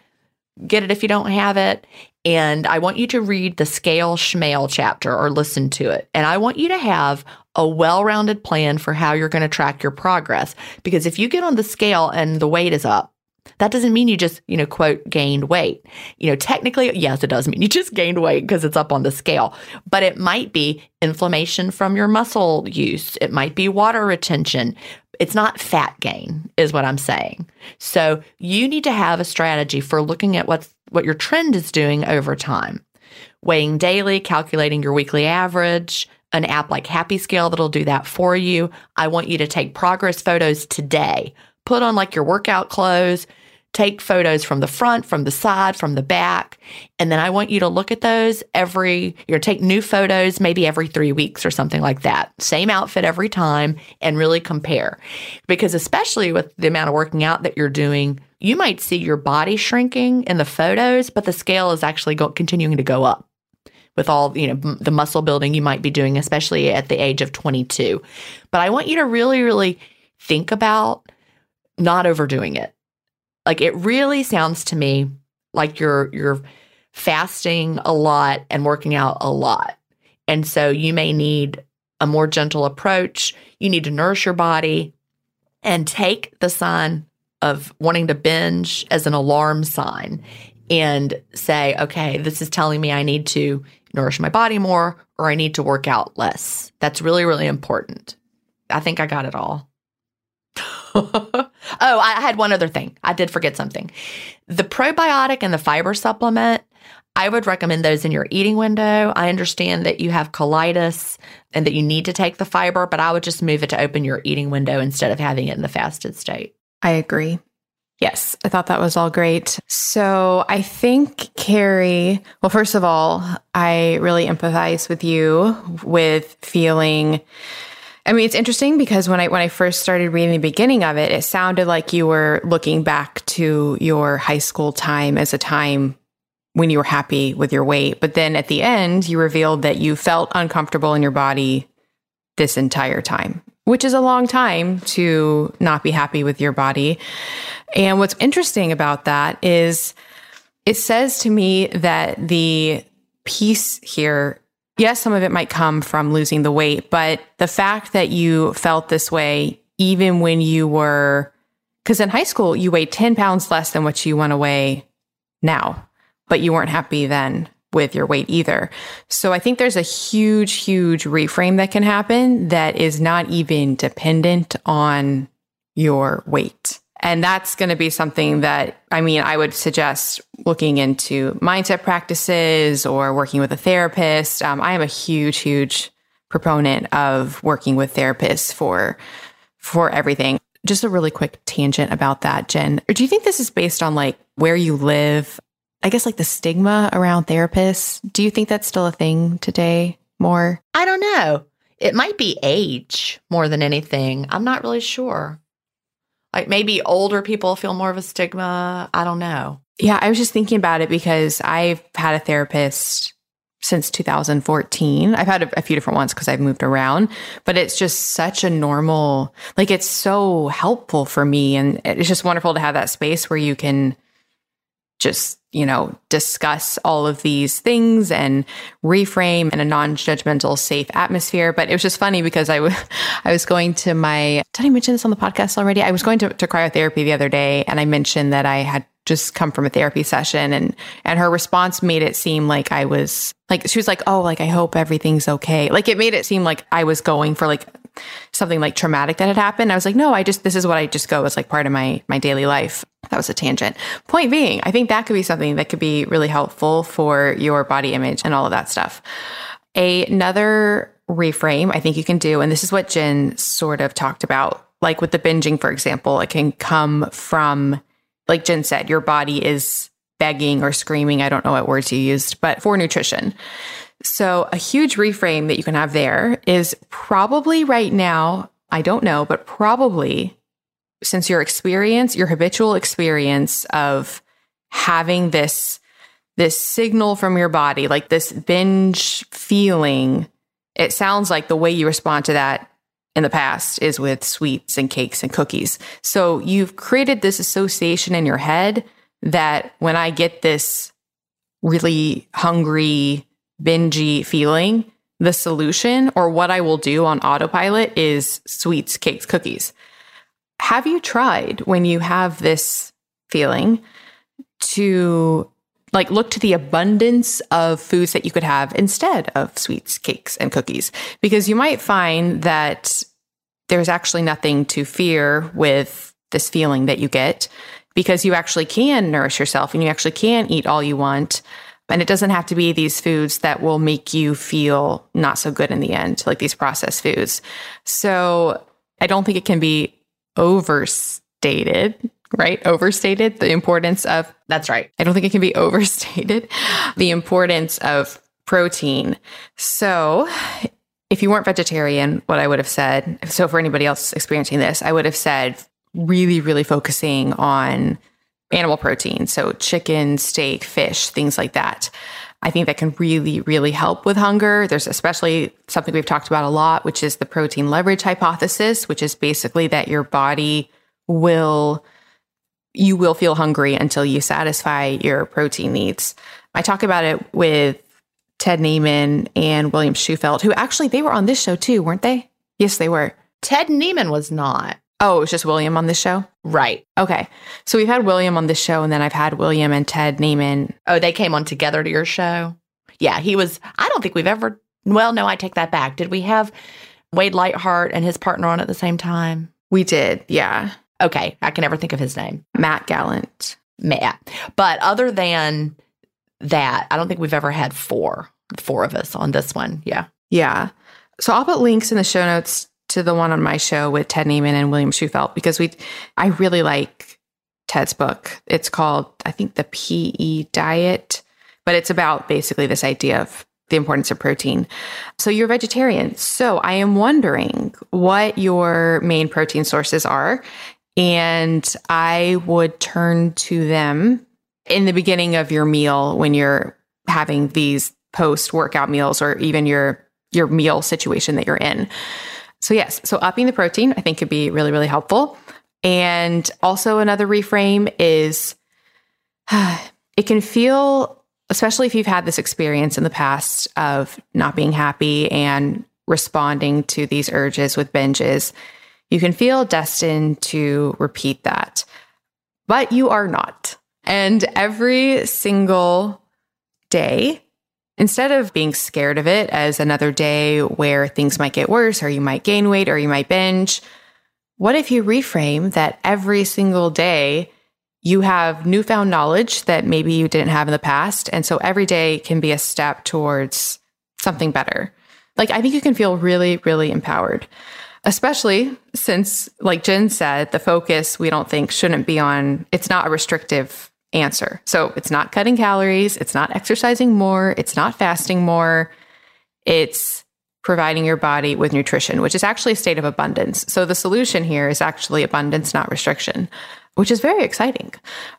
get it if you don't have it. And I want you to read the Scale Schmale chapter or listen to it. And I want you to have a well rounded plan for how you're going to track your progress. Because if you get on the scale and the weight is up, that doesn't mean you just, you know, quote, gained weight. You know, technically, yes, it does mean you just gained weight because it's up on the scale, but it might be inflammation from your muscle use. It might be water retention. It's not fat gain, is what I'm saying. So you need to have a strategy for looking at what's what your trend is doing over time. Weighing daily, calculating your weekly average, an app like Happy Scale that'll do that for you. I want you to take progress photos today put on like your workout clothes, take photos from the front, from the side, from the back. And then I want you to look at those every, you know, take new photos maybe every three weeks or something like that. Same outfit every time and really compare. Because especially with the amount of working out that you're doing, you might see your body shrinking in the photos, but the scale is actually go- continuing to go up with all you know the muscle building you might be doing especially at the age of 22 but i want you to really really think about not overdoing it like it really sounds to me like you're you're fasting a lot and working out a lot. And so you may need a more gentle approach. You need to nourish your body and take the sign of wanting to binge as an alarm sign and say, okay, this is telling me I need to nourish my body more or I need to work out less. That's really, really important. I think I got it all. oh, I had one other thing. I did forget something. The probiotic and the fiber supplement, I would recommend those in your eating window. I understand that you have colitis and that you need to take the fiber, but I would just move it to open your eating window instead of having it in the fasted state. I agree. Yes, I thought that was all great. So I think, Carrie, well, first of all, I really empathize with you with feeling I mean, it's interesting because when I when I first started reading the beginning of it, it sounded like you were looking back to your high school time as a time when you were happy with your weight. But then at the end, you revealed that you felt uncomfortable in your body this entire time, which is a long time to not be happy with your body. And what's interesting about that is it says to me that the piece here yes, some of it might come from losing the weight, but the fact that you felt this way, even when you were, because in high school, you weighed 10 pounds less than what you want to weigh now, but you weren't happy then with your weight either. So I think there's a huge, huge reframe that can happen that is not even dependent on your weight. And that's going to be something that, I mean, I would suggest looking into mindset practices or working with a therapist. Um, I am a huge, huge proponent of working with therapists for, for everything. Just a really quick tangent about that, Gin. Do you think this is based on like where you live? I guess like the stigma around therapists. Do you think that's still a thing today more? I don't know. It might be age more than anything. I'm not really sure. Like maybe older people feel more of a stigma. I don't know. Yeah, I was just thinking about it because I've had a therapist since 2014. I've had a, a few different ones because I've moved around, but it's just such a normal, like it's so helpful for me. And it's just wonderful to have that space where you can just, you know, discuss all of these things and reframe in a non-judgmental, safe atmosphere. But it was just funny because i was going to my, did I mention this on the podcast already? I was going to, to cryotherapy the other day and I mentioned that I had just come from a therapy session and and her response made it seem like I was like she was like oh like I hope everything's okay like it made it seem like I was going for like something like traumatic that had happened. I was like, no, I just, this is what I just go as like part of my, my daily life. That was a tangent. Point being, I think that could be something that could be really helpful for your body image and all of that stuff. Another reframe I think you can do, and this is what Gin sort of talked about, like with the binging, for example, it can come from, like Gin said, your body is begging or screaming. I don't know what words you used, but for nutrition. So, a huge reframe that you can have there is probably right now, I don't know, but probably since your experience, your habitual experience of having this this signal from your body, like this binge feeling, it sounds like the way you respond to that in the past is with sweets and cakes and cookies. So you've created this association in your head that when I get this really hungry, bingy feeling, the solution or what I will do on autopilot is sweets, cakes, cookies. Have you tried when you have this feeling to like look to the abundance of foods that you could have instead of sweets, cakes, and cookies? Because you might find that there's actually nothing to fear with this feeling that you get because you actually can nourish yourself and you actually can eat all you want and it doesn't have to be these foods that will make you feel not so good in the end, like these processed foods. So I don't think it can be overstated right? Overstated the importance of, That's right. I don't think it can be overstated, the importance of protein. So, if you weren't vegetarian, what I would have said, so for anybody else experiencing this, I would have said really, really focusing on animal protein. So, chicken, steak, fish, things like that. I think that can really, really help with hunger. There's especially something we've talked about a lot, which is the protein leverage hypothesis, which is basically that your body will you will feel hungry until you satisfy your protein needs. I talk about it with Ted Naiman and William Shewfelt, who actually they were on this show too, weren't they? Yes, they were. Ted Naiman was not. Oh, it was just William on this show? Right. Okay. So we've had William on this show, and then I've had William and Ted Naiman. Oh, they came on together to your show? Yeah, he was. I don't think we've ever. Well, no, I take that back. Did we have Wade Lightheart and his partner on at the same time? We did, yeah. Okay, I can never think of his name. Matt Gallant. Matt. But other than that, I don't think we've ever had four, four of us on this one. Yeah. Yeah. So I'll put links in the show notes to the one on my show with Ted Naiman and William Shewfelt because we, I really like Ted's book. It's called, I think, the PE Diet, but it's about basically this idea of the importance of protein. So you're vegetarian. So I am wondering what your main protein sources are. And I would turn to them in the beginning of your meal when you're having these post workout meals or even your your meal situation that you're in. So yes, so upping the protein I think could be really really helpful. And also another reframe is it can feel especially if you've had this experience in the past of not being happy and responding to these urges with binges, you can feel destined to repeat that. But you are not. And every single day, instead of being scared of it as another day where things might get worse, or you might gain weight, or you might binge, what if you reframe that every single day you have newfound knowledge that maybe you didn't have in the past? And so every day can be a step towards something better. Like, I think you can feel really, really empowered especially since, like Gin said, the focus we don't think shouldn't be on, it's not a restrictive answer. So it's not cutting calories, it's not exercising more, it's not fasting more, it's providing your body with nutrition, which is actually a state of abundance. So the solution here is actually abundance, not restriction, which is very exciting.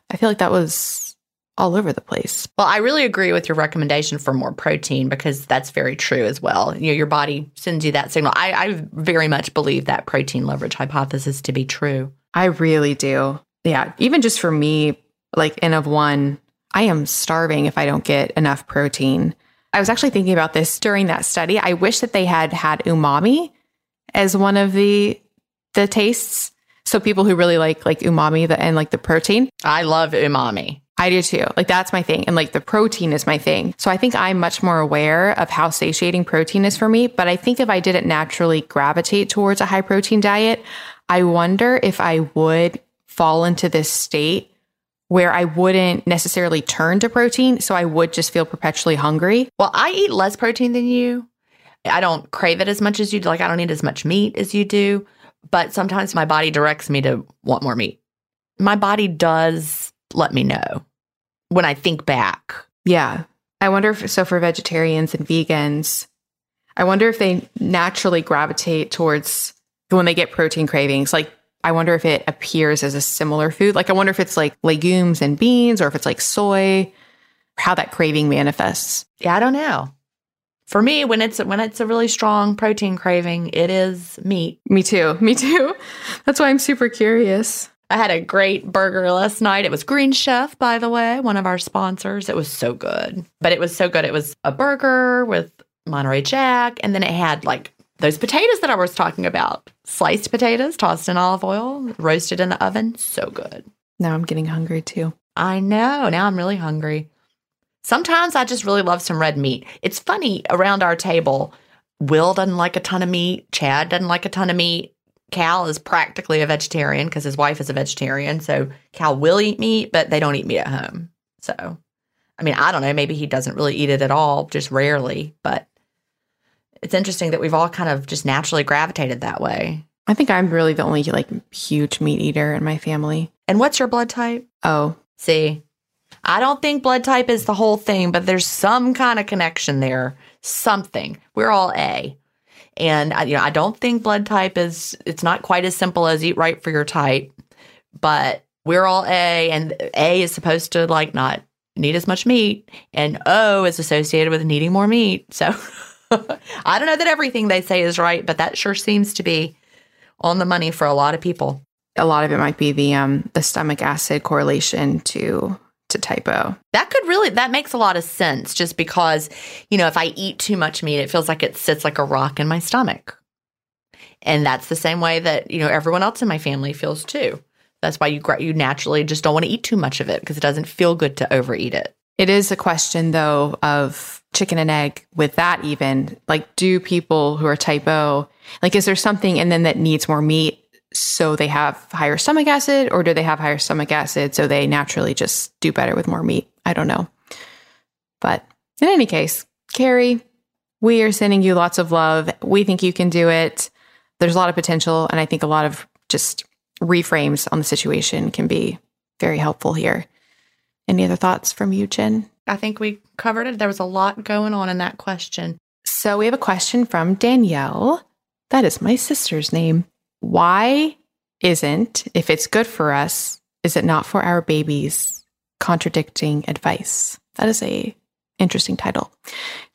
I feel like that was all over the place. Well, I really agree with your recommendation for more protein because that's very true as well. You know, your body sends you that signal. I, I very much believe that protein leverage hypothesis to be true. I really do. Yeah. Even just for me, like N of one, I am starving if I don't get enough protein. I was actually thinking about this during that study. I wish that they had had umami as one of the the tastes. So people who really like like umami the, and like the protein. I love umami. I do too. Like that's my thing. And like the protein is my thing. So I think I'm much more aware of how satiating protein is for me. But I think if I didn't naturally gravitate towards a high protein diet, I wonder if I would fall into this state where I wouldn't necessarily turn to protein. So I would just feel perpetually hungry. Well, I eat less protein than you. I don't crave it as much as you do. Like I don't eat as much meat as you do. But sometimes my body directs me to want more meat. My body does let me know when I think back. Yeah. I wonder if so for vegetarians and vegans, I wonder if they naturally gravitate towards when they get protein cravings. Like, I wonder if it appears as a similar food. Like, I wonder if it's like legumes and beans or if it's like soy, how that craving manifests. Yeah, I don't know. For me, when it's when it's a really strong protein craving, it is meat. Me too. Me too. That's why I'm super curious. I had a great burger last night. It was Green Chef, by the way, one of our sponsors. It was so good. But it was so good. It was a burger with Monterey Jack, and then it had like those potatoes that I was talking about sliced potatoes tossed in olive oil, roasted in the oven. So good. Now I'm getting hungry too. I know. Now I'm really hungry. Sometimes I just really love some red meat. It's funny around our table, Will doesn't like a ton of meat, Chad doesn't like a ton of meat. Cal is practically a vegetarian because his wife is a vegetarian. So Cal will eat meat, but they don't eat meat at home. So, I mean, I don't know. Maybe he doesn't really eat it at all, just rarely. But it's interesting that we've all kind of just naturally gravitated that way. I think I'm really the only like huge meat eater in my family. And what's your blood type? Oh, See, I don't think blood type is the whole thing, but there's some kind of connection there. Something. We're all A. And I, you know, I don't think blood type is it's not quite as simple as eat right for your type, but we're all A and A is supposed to like not need as much meat and O is associated with needing more meat. So I don't know that everything they say is right, but that sure seems to be on the money for a lot of people. a lot of it might be the um the stomach acid correlation to to type O. That could really that makes a lot of sense just because, you know, if I eat too much meat, it feels like it sits like a rock in my stomach. And that's the same way that, you know, everyone else in my family feels too. That's why you you naturally just don't want to eat too much of it because it doesn't feel good to overeat it. It is a question though of chicken and egg with that even? Like do people who are type O like is there something in them that needs more meat so they have higher stomach acid or do they have higher stomach acid so they naturally just do better with more meat? I don't know. But in any case carrie we are sending you lots of love. We think you can do it. There's a lot of potential and i think a lot of just reframes on the situation can be very helpful here. Any other thoughts from you Gin I think we covered it. There was a lot going on in that question. So we have a question from Danielle. That is my sister's name. Why isn't, if it's good for us, is it not for our babies? Contradicting advice. That is a interesting title.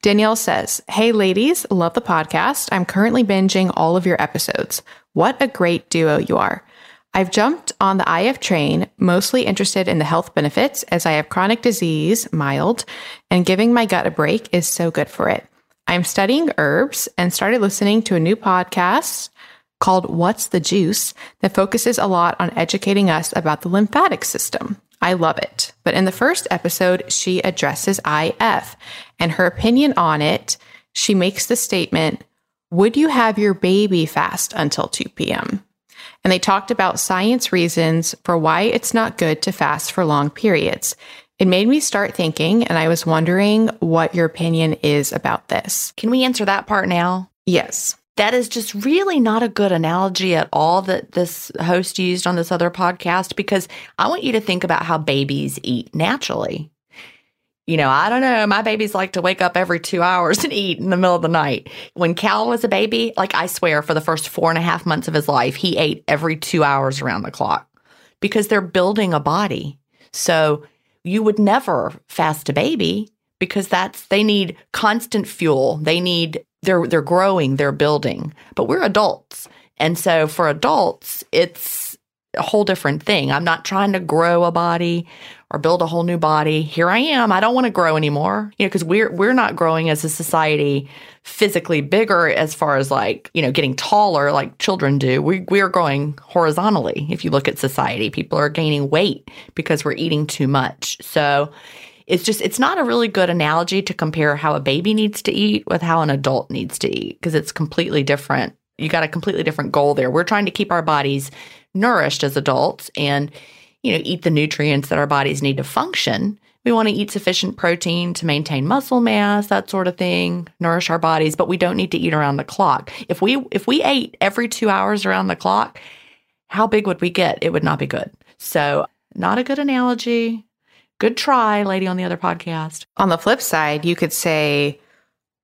Danielle says, Hey ladies, love the podcast. I'm currently binging all of your episodes. What a great duo you are. I've jumped on the IF train, mostly interested in the health benefits as I have chronic disease, mild, and giving my gut a break is so good for it. I'm studying herbs and started listening to a new podcast called What's the Juice that focuses a lot on educating us about the lymphatic system. I love it. But in the first episode, she addresses IF and her opinion on it. She makes the statement Would you have your baby fast until 2 p.m.? And they talked about science reasons for why it's not good to fast for long periods. It made me start thinking, and I was wondering what your opinion is about this. Can we answer that part now? Yes. That is just really not a good analogy at all that this host used on this other podcast because I want you to think about how babies eat naturally. You know, I don't know. My babies like to wake up every two hours and eat in the middle of the night. When Cal was a baby, like I swear, for the first four and a half months of his life, he ate every two hours around the clock because they're building a body. So you would never fast a baby because that's they need constant fuel. They need they're they're growing, they're building. But we're adults. And so for adults, it's a whole different thing. I'm not trying to grow a body or build a whole new body. Here I am. I don't want to grow anymore. You know, because we're we're not growing as a society physically bigger as far as like, you know, getting taller like children do. We we are growing horizontally. If you look at society, people are gaining weight because we're eating too much. So it's just it's not a really good analogy to compare how a baby needs to eat with how an adult needs to eat because it's completely different. You got a completely different goal there. We're trying to keep our bodies nourished as adults and you know eat the nutrients that our bodies need to function. We want to eat sufficient protein to maintain muscle mass that sort of thing nourish our bodies but we don't need to eat around the clock. If we if we ate every 2 hours around the clock how big would we get? It would not be good. So not a good analogy. Good try lady on the other podcast. On the flip side, you could say,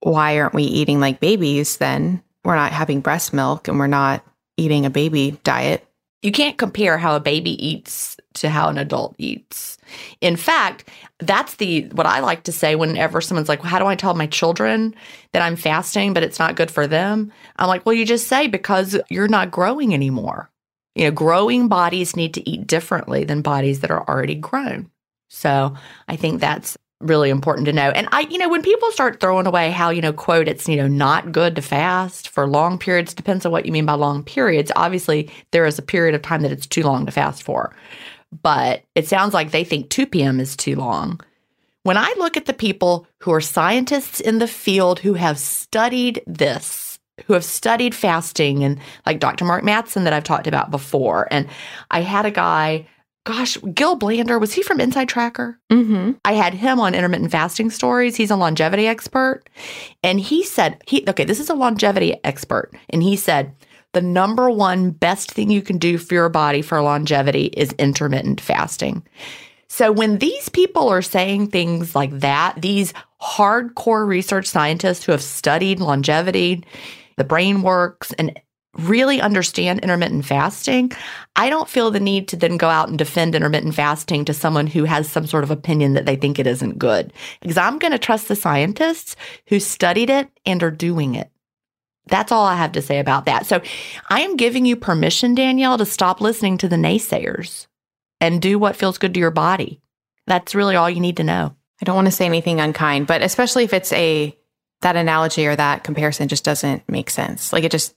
why aren't we eating like babies then? We're not having breast milk and we're not eating a baby diet. You can't compare how a baby eats to how an adult eats. In fact, that's the what I like to say whenever someone's like, well, "How do I tell my children that I'm fasting but it's not good for them?" I'm like, "Well, you just say because you're not growing anymore. You know, growing bodies need to eat differently than bodies that are already grown." So, I think that's really important to know. And I, you know, when people start throwing away how, you know, quote, it's, you know, not good to fast for long periods, depends on what you mean by long periods. Obviously, there is a period of time that it's too long to fast for. But it sounds like they think 2 p.m. is too long. When I look at the people who are scientists in the field who have studied this, who have studied fasting, and like Dr. Mark Mattson that I've talked about before, and I had a guy, gosh, Gil Blander, was he from Inside Tracker? Mm-hmm. I had him on intermittent fasting stories. He's a longevity expert. And he said, he okay, this is a longevity expert. And he said, the number one best thing you can do for your body for longevity is intermittent fasting. So when these people are saying things like that, these hardcore research scientists who have studied longevity, the brain works, and really understand intermittent fasting, I don't feel the need to then go out and defend intermittent fasting to someone who has some sort of opinion that they think it isn't good. Because I'm going to trust the scientists who studied it and are doing it. That's all I have to say about that. So I am giving you permission, Danielle, to stop listening to the naysayers and do what feels good to your body. That's really all you need to know. I don't want to say anything unkind, but especially if it's a that analogy or that comparison just doesn't make sense. Like it just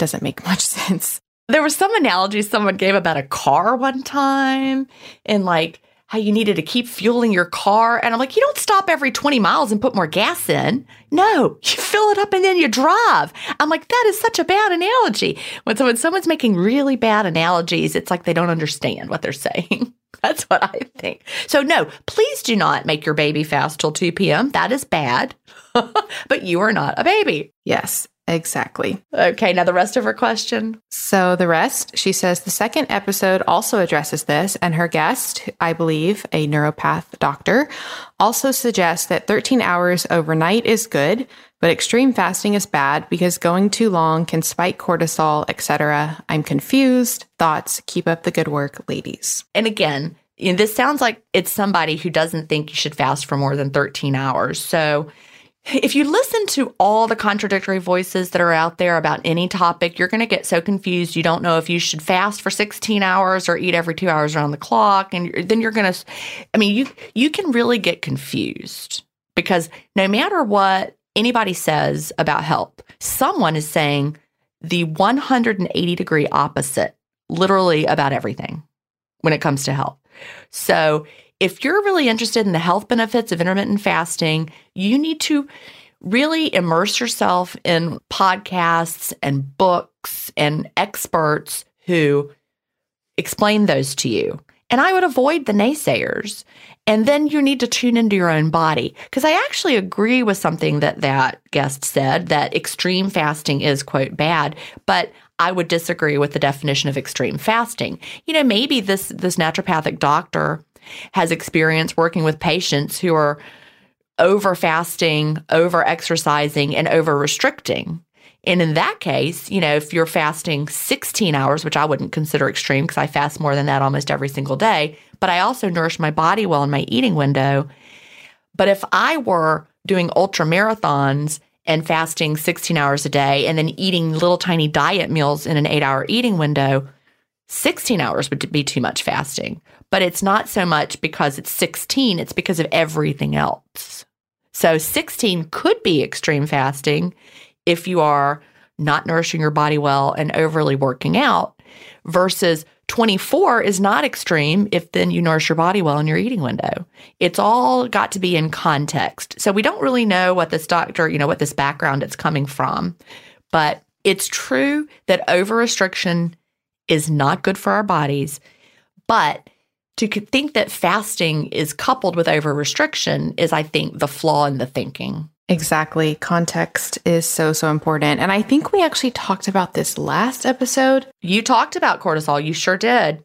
doesn't make much sense. There was some analogy someone gave about a car one time and like how you needed to keep fueling your car. And I'm like, you don't stop every 20 miles and put more gas in. No, you fill it up and then you drive. I'm like, that is such a bad analogy. When, so when someone's making really bad analogies, it's like they don't understand what they're saying. That's what I think. So, no, please do not make your baby fast till 2 p.m. That is bad. but you are not a baby. Yes. Exactly. Okay, now the rest of her question. So, the rest, she says the second episode also addresses this, and her guest, I believe, a naturopath doctor, also suggests that 13 hours overnight is good, but extreme fasting is bad because going too long can spike cortisol, etc. I'm confused. Thoughts. Keep up the good work, ladies. And again, you know, this sounds like it's somebody who doesn't think you should fast for more than 13 hours. So, if you listen to all the contradictory voices that are out there about any topic, you're going to get so confused. You don't know if you should fast for 16 hours or eat every two hours around the clock. And then you're going to, I mean, you, you can really get confused because no matter what anybody says about health, someone is saying the 180 degree opposite, literally about everything when it comes to health. So if you're really interested in the health benefits of intermittent fasting, you need to really immerse yourself in podcasts and books and experts who explain those to you. And I would avoid the naysayers. And then you need to tune into your own body. Because I actually agree with something that that guest said that extreme fasting is, quote, bad. But I would disagree with the definition of extreme fasting. You know, maybe this this naturopathic doctor has experience working with patients who are over fasting, over exercising, and over restricting. And in that case, you know, if you're fasting 16 hours, which I wouldn't consider extreme because I fast more than that almost every single day, but I also nourish my body well in my eating window. But if I were doing ultra marathons and fasting 16 hours a day and then eating little tiny diet meals in an eight hour eating window, 16 hours would be too much fasting. But it's not so much because it's 16, it's because of everything else. So 16 could be extreme fasting if you are not nourishing your body well and overly working out, versus 24 is not extreme if then you nourish your body well in your eating window. It's all got to be in context. So we don't really know what this doctor, you know, what this background it's coming from, but it's true that over restriction is not good for our bodies. But to think that fasting is coupled with over restriction is, I think, the flaw in the thinking. Exactly. Context is so, so important. And I think we actually talked about this last episode. You talked about cortisol. You sure did.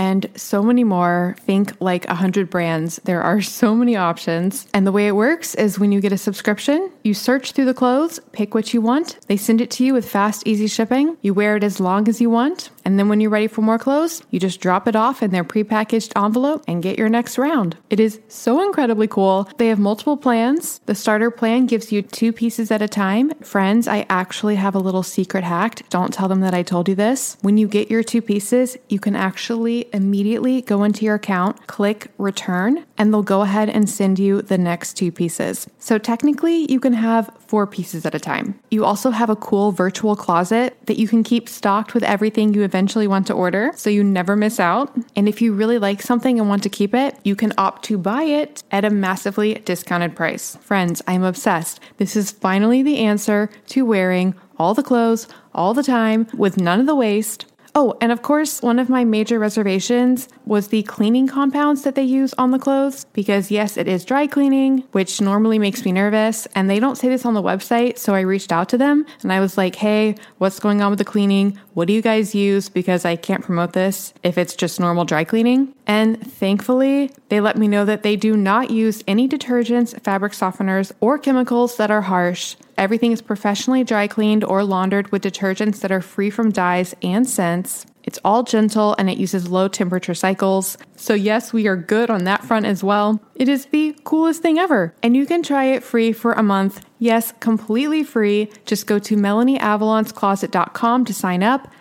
and so many more. Think like 100 brands. There are so many options. And the way it works is when you get a subscription, you search through the clothes, pick what you want. They send it to you with fast, easy shipping. You wear it as long as you want. And then when you're ready for more clothes, you just drop it off in their prepackaged envelope and get your next round. It is so incredibly cool. They have multiple plans. The starter plan gives you two pieces at a time. Friends, I actually have a little secret hack. Don't tell them that I told you this. When you get your two pieces, you can actually immediately go into your account, click return, and they'll go ahead and send you the next two pieces. So technically, you can have four pieces at a time. You also have a cool virtual closet that you can keep stocked with everything you eventually want to order so you never miss out. And if you really like something and want to keep it, you can opt to buy it at a massively discounted price. Friends, I'm obsessed. This is finally the answer to wearing all the clothes all the time with none of the waste Oh, and of course, one of my major reservations was the cleaning compounds that they use on the clothes because, yes, it is dry cleaning, which normally makes me nervous. And they don't say this on the website. So I reached out to them and I was like, hey, what's going on with the cleaning? What do you guys use? Because I can't promote this if it's just normal dry cleaning. And thankfully, they let me know that they do not use any detergents, fabric softeners, or chemicals that are harsh. Everything is professionally dry cleaned or laundered with detergents that are free from dyes and scents. It's all gentle and it uses low temperature cycles. So, yes, we are good on that front as well. It is the coolest thing ever. And you can try it free for a month. Yes, completely free. Just go to melanieavalonscloset.com to sign up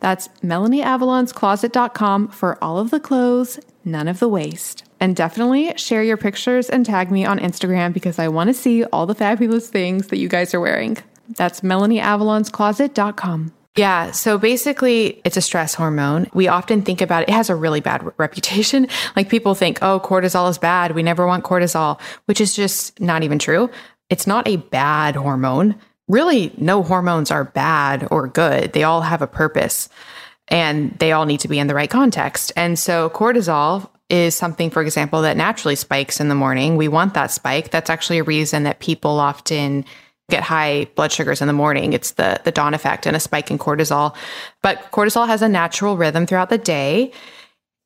That's melanieavalonscloset.com for all of the clothes none of the waste. And definitely share your pictures and tag me on Instagram because I want to see all the fabulous things that you guys are wearing. That's melanieavalonscloset.com. Yeah, so basically, it's a stress hormone. We often think about it, it has a really bad reputation. Like people think, oh, cortisol is bad. We never want cortisol, which is just not even true. It's not a bad hormone. Really, no hormones are bad or good, they all have a purpose and they all need to be in the right context. And so cortisol is something, for example, that naturally spikes in the morning. We want that spike. That's actually a reason that people often get high blood sugars in the morning. It's the the dawn effect and a spike in cortisol. But cortisol has a natural rhythm throughout the day.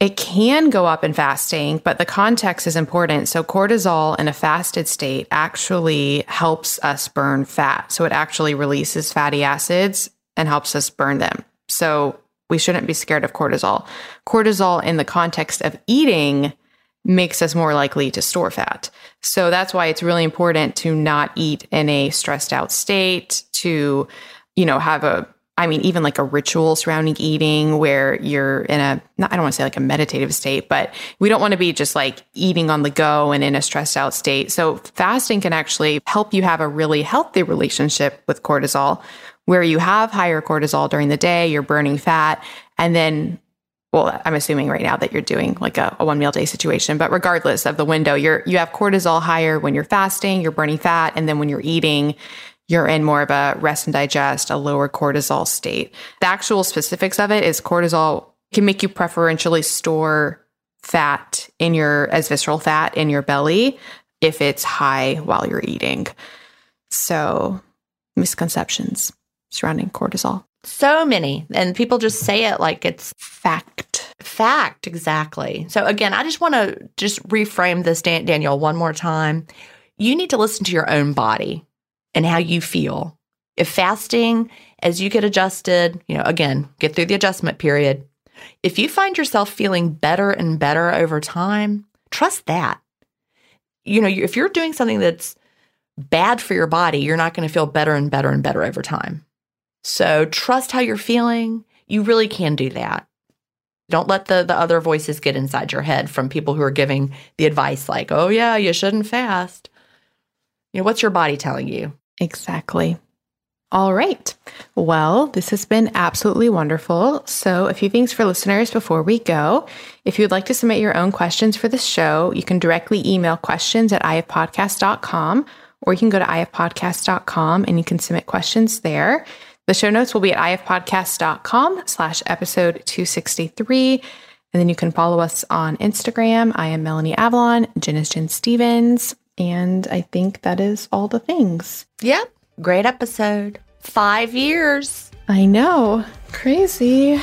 It can go up in fasting, but the context is important. So cortisol in a fasted state actually helps us burn fat. So it actually releases fatty acids and helps us burn them. So we shouldn't be scared of cortisol. Cortisol, in the context of eating, makes us more likely to store fat. So that's why it's really important to not eat in a stressed out state, to, you know, have a, I mean, even like a ritual surrounding eating where you're in a, not, I don't want to say like a meditative state, but we don't want to be just like eating on the go and in a stressed out state. So fasting can actually help you have a really healthy relationship with cortisol where you have higher cortisol during the day, you're burning fat, and then well, I'm assuming right now that you're doing like a, a, one meal day situation, but regardless of the window, you're you have cortisol higher when you're fasting, you're burning fat, and then when you're eating, you're in more of a rest and digest, a lower cortisol state. The actual specifics of it is cortisol can make you preferentially store fat in your as visceral fat in your belly if it's high while you're eating. So misconceptions surrounding cortisol? So many. And people just say it like it's fact. Fact, exactly. So, again, I just want to just reframe this, Dan- Danielle, one more time. You need to listen to your own body and how you feel. If fasting, as you get adjusted, you know, again, get through the adjustment period. If you find yourself feeling better and better over time, trust that. You know, if you're doing something that's bad for your body, you're not going to feel better and better and better over time. So trust how you're feeling. You really can do that. Don't let the, the other voices get inside your head from people who are giving the advice like, oh, yeah, you shouldn't fast. You know, what's your body telling you? Exactly. All right. Well, this has been absolutely wonderful. So, a few things for listeners before we go. If you'd like to submit your own questions for the show, you can directly email questions at ifpodcast.com or you can go to ifpodcast.com and you can submit questions there. The show notes will be at ifpodcast.com slash episode 263. And then you can follow us on Instagram. I am Melanie Avalon. Gin is Gin Stephens. And I think that is all the things. Yep. Great episode. Five years. I know. Crazy.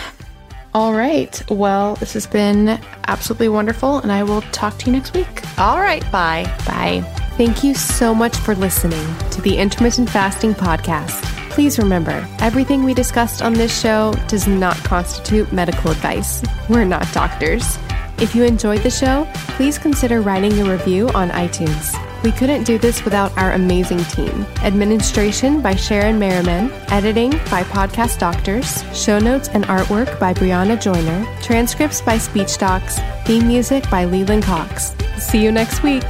All right. Well, this has been absolutely wonderful, and I will talk to you next week. All right. Bye. Bye. Thank you so much for listening to the Intermittent Fasting Podcast. Please remember, everything we discussed on this show does not constitute medical advice. We're not doctors. If you enjoyed the show, please consider writing a review on iTunes. We couldn't do this without our amazing team. Administration by Sharon Merriman, editing by Podcast Doctors, show notes and artwork by Brianna Joyner, transcripts by Speech Docs, theme music by Leland Cox. See you next week.